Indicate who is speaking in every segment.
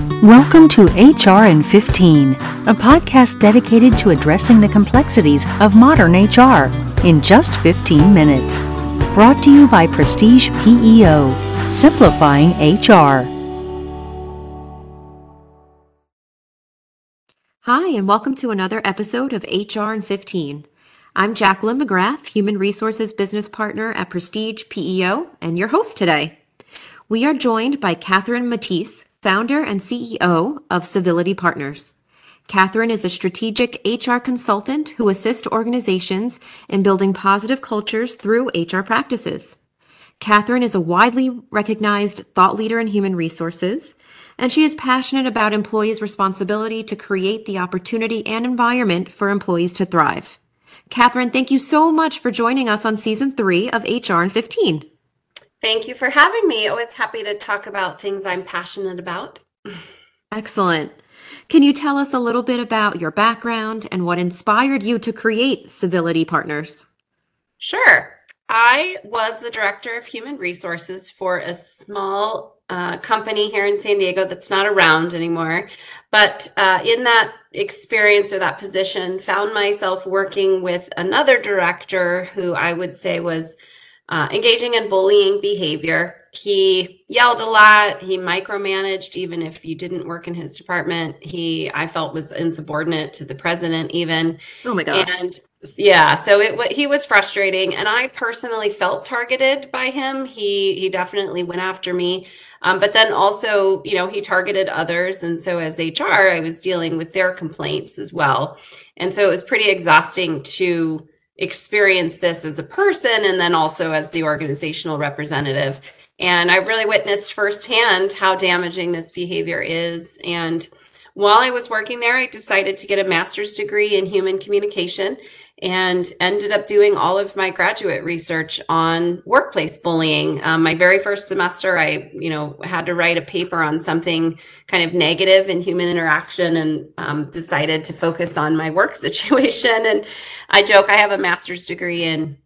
Speaker 1: Welcome to HR in 15, a podcast dedicated to addressing the complexities of modern HR in just 15 minutes. Brought to you by Prestige PEO, simplifying HR.
Speaker 2: Hi, and welcome to another episode of HR in 15. I'm Jacqueline McGrath, Human Resources Business Partner at Prestige PEO, and your host today. We are joined by Catherine Mattice, founder and CEO of Civility Partners. Catherine is a strategic HR consultant who assists organizations in building positive cultures through HR practices. Catherine is a widely recognized thought leader in human resources, and she is passionate about employees' responsibility to create the opportunity and environment for employees to thrive. Catherine, thank you so much for joining us on season three of HR in 15.
Speaker 3: Thank you for having me. Always happy to talk about things I'm passionate about.
Speaker 2: Excellent. Can you tell us a little bit about your background and what inspired you to create Civility Partners?
Speaker 3: Sure. I was the director of human resources for a small uh, company here in San Diego that's not around anymore. But uh, in that experience or that position, found myself working with another director who I would say was uh, engaging in bullying behavior. He yelled a lot. He micromanaged, even if you didn't work in his department. He, I felt, was insubordinate to the president, even.
Speaker 2: Oh my gosh.
Speaker 3: And yeah, so it he was frustrating, and I personally felt targeted by him. He he definitely went after me, um, but then also, you know, he targeted others, and so as HR, I was dealing with their complaints as well, and so it was pretty exhausting to experience this as a person and then also as the organizational representative. And I really witnessed firsthand how damaging this behavior is. And while I was working there, I decided to get a master's degree in human communication and ended up doing all of my graduate research on workplace bullying. Um, my very first semester, I, you know, had to write a paper on something kind of negative in human interaction and um, decided to focus on my work situation. And I joke, I have a master's degree in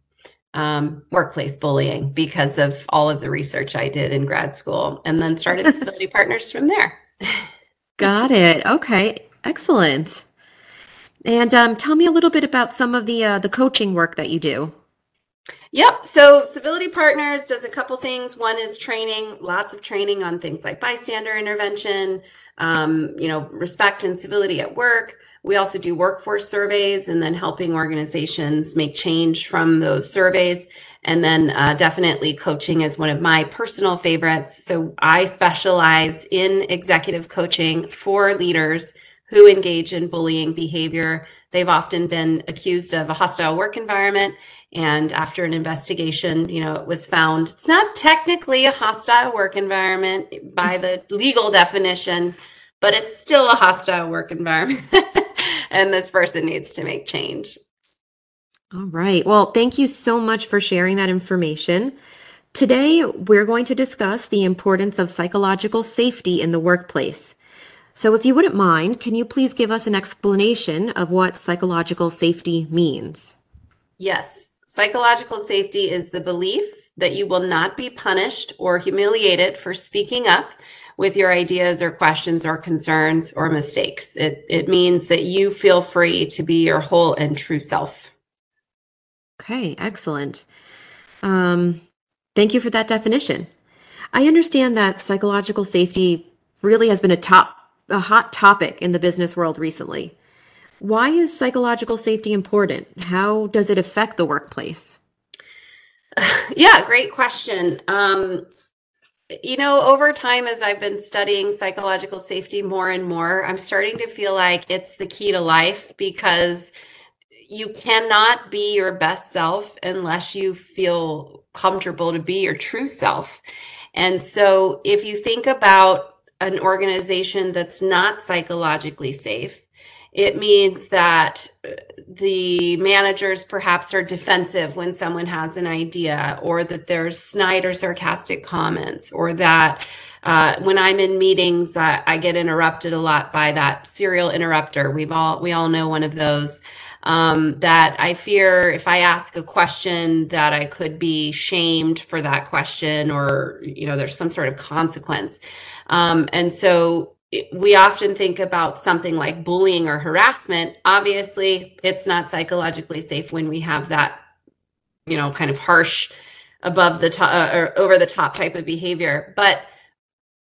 Speaker 3: um, workplace bullying because of all of the research I did in grad school and then started Civility Partners from there.
Speaker 2: Got it. Okay. Excellent. And um, tell me a little bit about some of the uh, the coaching work that you do.
Speaker 3: Yep. So Civility Partners does a couple things. One is training, lots of training on things like bystander intervention, um, you know, respect and civility at work. We also do workforce surveys and then helping organizations make change from those surveys. And then uh, definitely coaching is one of my personal favorites. So I specialize in executive coaching for leaders who engage in bullying behavior. They've often been accused of a hostile work environment. And after an investigation, you know, it was found it's not technically a hostile work environment by the legal definition, but it's still a hostile work environment. and this person needs to make change.
Speaker 2: All right. Well, thank you so much for sharing that information. Today, we're going to discuss the importance of psychological safety in the workplace. So, if you wouldn't mind, can you please give us an explanation of what psychological safety means?
Speaker 3: Yes. Psychological safety is the belief that you will not be punished or humiliated for speaking up with your ideas or questions or concerns or mistakes. It, it means that you feel free to be your whole and true self.
Speaker 2: Okay, excellent. Um, thank you for that definition. I understand that psychological safety really has been a top a hot topic in the business world recently. Why is psychological safety important? How does it affect the workplace?
Speaker 3: Yeah, great question. Um, you know, over time, as I've been studying psychological safety more and more, I'm starting to feel like it's the key to life because you cannot be your best self unless you feel comfortable to be your true self. And so, if you think about an organization that's not psychologically safe. It means that the managers perhaps are defensive when someone has an idea, or that there's snide or sarcastic comments, or that uh, when I'm in meetings, I, I, get interrupted a lot by that serial interrupter. We've all we all know one of those. Um, that I fear if I ask a question that I could be shamed for that question, or you know, there's some sort of consequence. Um, and so we often think about something like bullying or harassment. Obviously, it's not psychologically safe when we have that, you know, kind of harsh, above the top uh, or over the top type of behavior. But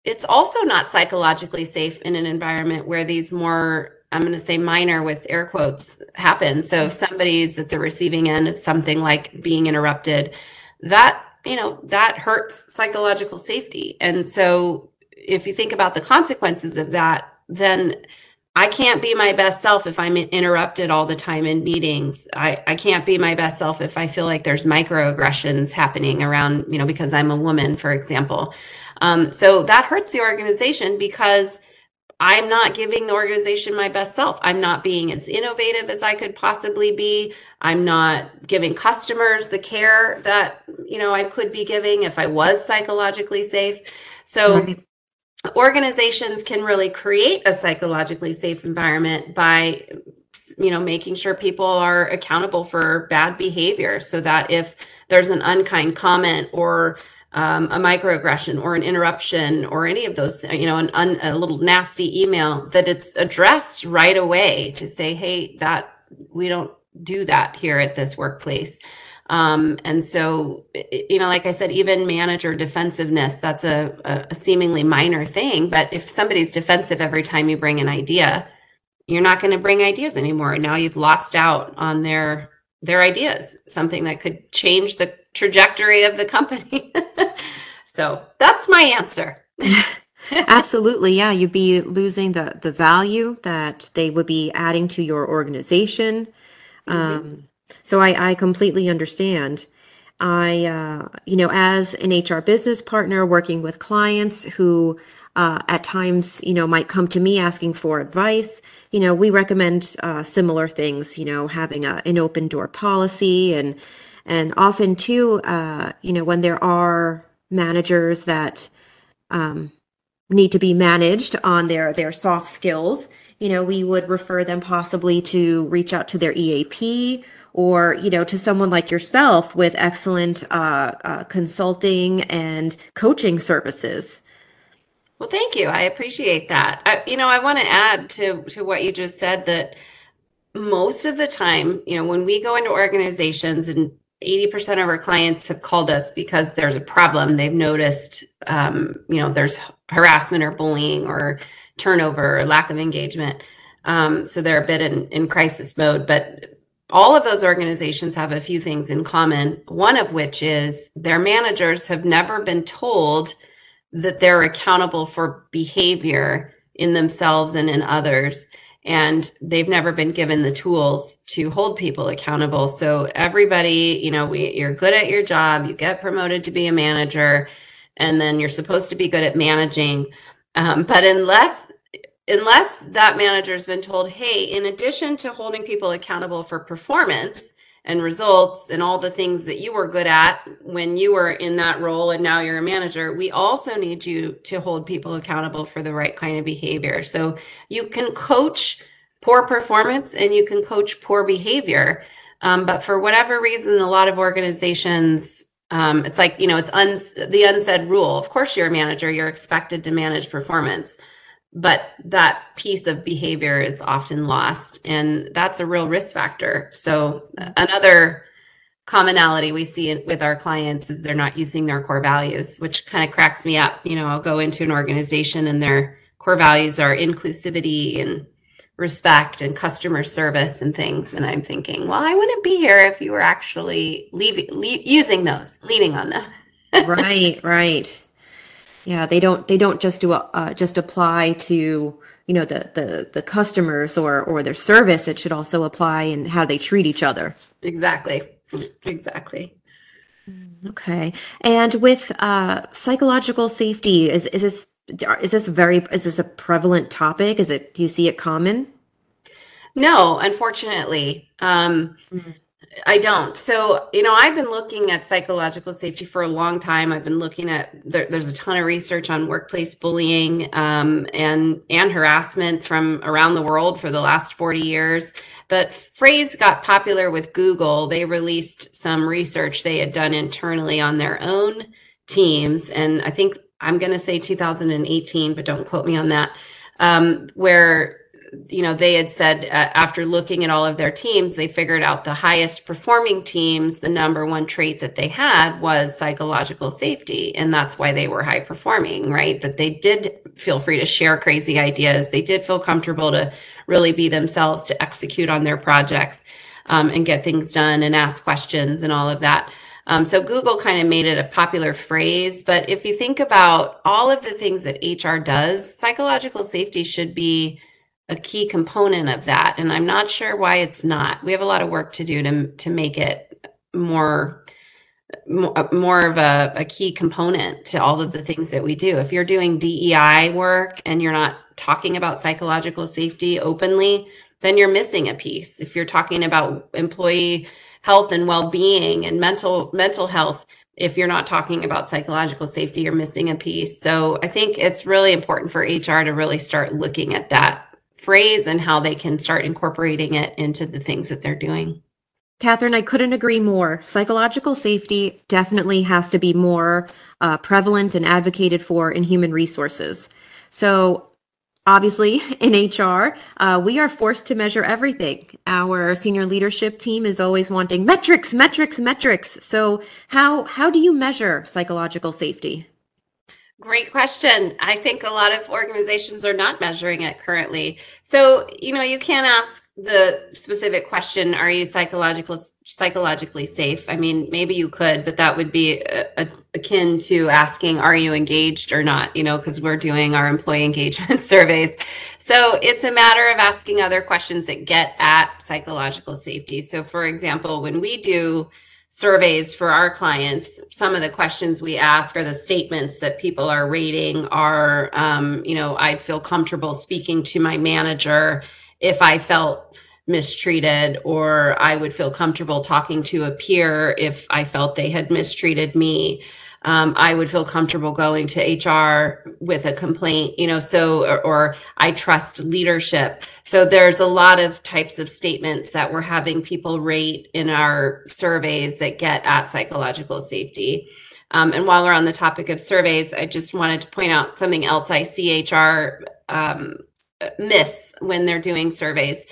Speaker 3: it's also not psychologically safe in an environment where these more I'm going to say minor with air quotes happen. So if somebody's at the receiving end of something like being interrupted, that, you know, that hurts psychological safety. And so if you think about the consequences of that, then I can't be my best self if I'm interrupted all the time in meetings. I, I can't be my best self if I feel like there's microaggressions happening around, you know, because I'm a woman, for example. Um, so that hurts the organization because I'm not giving the organization my best self. I'm not being as innovative as I could possibly be. I'm not giving customers the care that, you know, I could be giving if I was psychologically safe. So right. organizations can really create a psychologically safe environment by you know making sure people are accountable for bad behavior so that if there's an unkind comment or um, a microaggression or an interruption or any of those, you know, an un, a little nasty email, that it's addressed right away to say, hey, that we don't do that here at this workplace. Um, and so, you know, like I said, even manager defensiveness, that's a, a seemingly minor thing. But if somebody's defensive every time you bring an idea, you're not going to bring ideas anymore. And now you've lost out on their their ideas, something that could change the trajectory of the company. so that's my answer.
Speaker 2: Absolutely. Yeah. You'd be losing the, the value that they would be adding to your organization. Mm-hmm. Um, so I, I completely understand. I, uh, you know, as an HR business partner working with clients who uh, at times, you know, might come to me asking for advice. You know, we recommend uh, similar things. You know, having a, an open door policy, and and often too, uh, you know, when there are managers that um, need to be managed on their their soft skills, you know, we would refer them possibly to reach out to their EAP or you know to someone like yourself with excellent uh, uh, consulting and coaching services
Speaker 3: well, thank you. I appreciate that. I, you know, I want to add to to what you just said that most of the time, you know, when we go into organizations and 80% of our clients have called us because there's a problem. They've noticed, um, you know, there's harassment or bullying or turnover or lack of engagement. Um, so they're a bit in, in crisis mode. But all of those organizations have a few things in common, one of which is their managers have never been told – that they're accountable for behavior in themselves and in others and they've never been given the tools to hold people accountable. So everybody you know we, you're good at your job you get promoted to be a manager and then you're supposed to be good at managing. Um, but unless unless that manager's been told hey in addition to holding people accountable for performance and results and all the things that you were good at when you were in that role and now you're a manager we also need you to hold people accountable for the right kind of behavior. So you can coach poor performance and you can coach poor behavior um, but for whatever reason a lot of organizations um, it's like you know it's uns- the unsaid rule. Of course you're a manager you're expected to manage performance but that piece of behavior is often lost and that's a real risk factor. So mm-hmm. another commonality we see with our clients is they're not using their core values which kind of cracks me up. You know i'll go into an organization and their core values are inclusivity and respect and customer service and things and i'm thinking well i wouldn't be here if you were actually leaving le- using those leaning on them.
Speaker 2: Right right yeah, they don't they don't just do a, uh, just apply to you know the the the customers or or their service. It should also apply in how they treat each other.
Speaker 3: Exactly, exactly.
Speaker 2: Okay, and with uh, psychological safety, is is this is this very is this a prevalent topic? Is it do you see it common?
Speaker 3: No, unfortunately. Um, mm-hmm. I don't. So, you know, I've been looking at psychological safety for a long time. I've been looking at there, there's a ton of research on workplace bullying um, and and harassment from around the world for the last 40 years. That phrase got popular with Google. They released some research they had done internally on their own teams, and I think I'm going to say 2018, but don't quote me on that um, where you know they had said uh, after looking at all of their teams they figured out the highest performing teams the number one trait that they had was psychological safety and that's why they were high performing right that they did feel free to share crazy ideas they did feel comfortable to really be themselves to execute on their projects um, and get things done and ask questions and all of that um, so Google kind of made it a popular phrase. But if you think about all of the things that HR does, psychological safety should be a key component of that. And I'm not sure why it's not. We have a lot of work to do to, to make it more uh, more of a, a key component to all of the things that we do. If you're doing DEI work and you're not talking about psychological safety openly, then you're missing a piece. If you're talking about employee health and well-being and mental mental health, if you're not talking about psychological safety, you're missing a piece. So I think it's really important for HR to really start looking at that phrase and how they can start incorporating it into the things that they're doing.
Speaker 2: Catherine, I couldn't agree more. Psychological safety definitely has to be more uh, prevalent and advocated for in human resources. So, obviously, in HR, uh, we are forced to measure everything. Our senior leadership team is always wanting metrics, metrics, metrics. So, how how do you measure psychological safety?
Speaker 3: Great question. I think a lot of organizations are not measuring it currently. So, you know, you can't ask the specific question, are you psychological, psychologically safe? I mean, maybe you could, but that would be a, a, akin to asking, are you engaged or not? You know, because we're doing our employee engagement surveys. So it's a matter of asking other questions that get at psychological safety. So, for example, when we do surveys for our clients, some of the questions we ask are the statements that people are rating are, um, you know, I'd feel comfortable speaking to my manager if I felt mistreated, or I would feel comfortable talking to a peer if I felt they had mistreated me um, I would feel comfortable going to HR with a complaint, you know, so, or, or, I trust leadership. So there's a lot of types of statements that we're having people rate in our surveys that get at psychological safety. Um, and while we're on the topic of surveys, I just wanted to point out something else I see HR um, miss when they're doing surveys.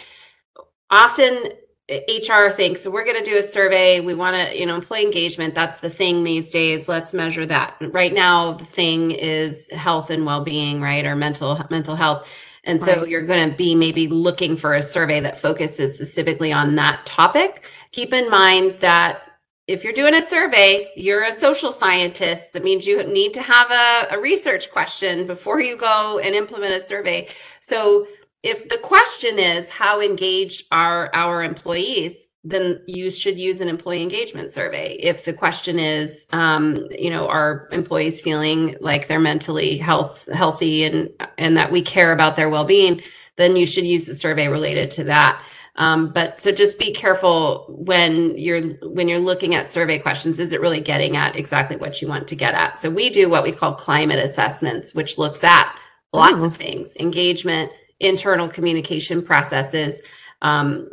Speaker 3: Often HR thinks so we're going to do a survey. We want to, you know, employee engagement. That's the thing these days. Let's measure that. Right now, the thing is health and well-being, right, or mental mental health. And so right. you're going to be maybe looking for a survey that focuses specifically on that topic. Keep in mind that if you're doing a survey, you're a social scientist. That means you need to have a, a research question before you go and implement a survey. So if the question is how engaged are our employees then you should use an employee engagement survey. If the question is um, you know are employees feeling like they're mentally health healthy and and that we care about their well-being then you should use a survey related to that. Um, but so just be careful when you're when you're looking at survey questions is it really getting at exactly what you want to get at? So we do what we call climate assessments which looks at lots oh. of things engagement internal communication processes um,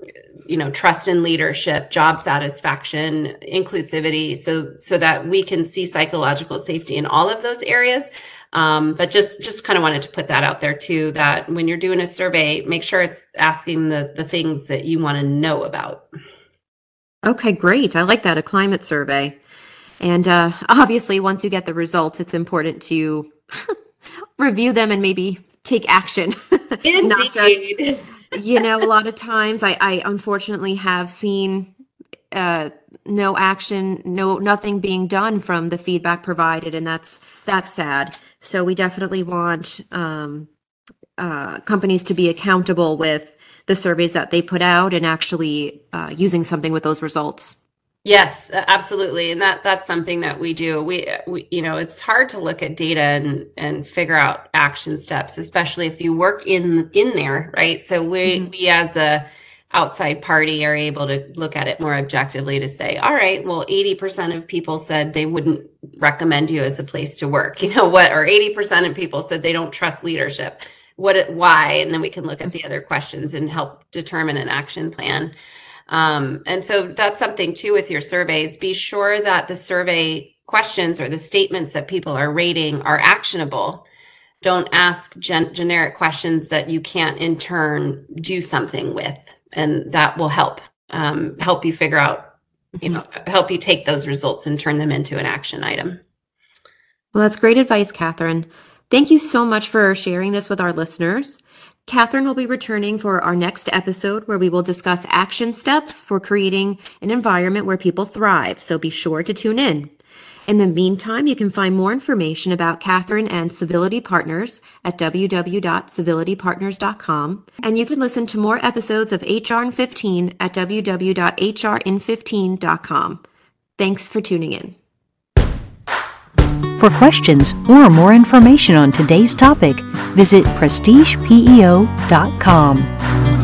Speaker 3: you know trust and leadership job satisfaction inclusivity so so that we can see psychological safety in all of those areas. Um, but just just kind of wanted to put that out there too that when you're doing a survey make sure it's asking the the things that you want to know about.
Speaker 2: Okay great. I like that a climate survey. And uh, obviously once you get the results it's important to review them and maybe take action.
Speaker 3: Not just,
Speaker 2: you know, a lot of times I, I unfortunately have seen uh, no action, no nothing being done from the feedback provided, and that's that's sad. So we definitely want um, uh, companies to be accountable with the surveys that they put out and actually uh, using something with those results.
Speaker 3: Yes, absolutely. And that that's something that we do. We, we you know, it's hard to look at data and and figure out action steps, especially if you work in in there, right? So we mm-hmm. we as a outside party are able to look at it more objectively to say, all right, well, 80% of people said they wouldn't recommend you as a place to work. You know what? Or 80% of people said they don't trust leadership. What why? And then we can look at the other questions and help determine an action plan. Um, and so that's something too with your surveys. Be sure that the survey questions or the statements that people are rating are actionable. don't ask gen- generic questions that you can't in turn do something with, and that will help um, help you figure out, you know, help you take those results and turn them into an action item.
Speaker 2: Well, that's great advice, Catherine. Thank you so much for sharing this with our listeners. Catherine will be returning for our next episode where we will discuss action steps for creating an environment where people thrive. So be sure to tune in. In the meantime, you can find more information about Catherine and Civility Partners at www.civilitypartners.com. And you can listen to more episodes of HR in 15 at www.hrin15.com. Thanks for tuning in.
Speaker 1: For questions or more information on today's topic, visit prestigepeo.com.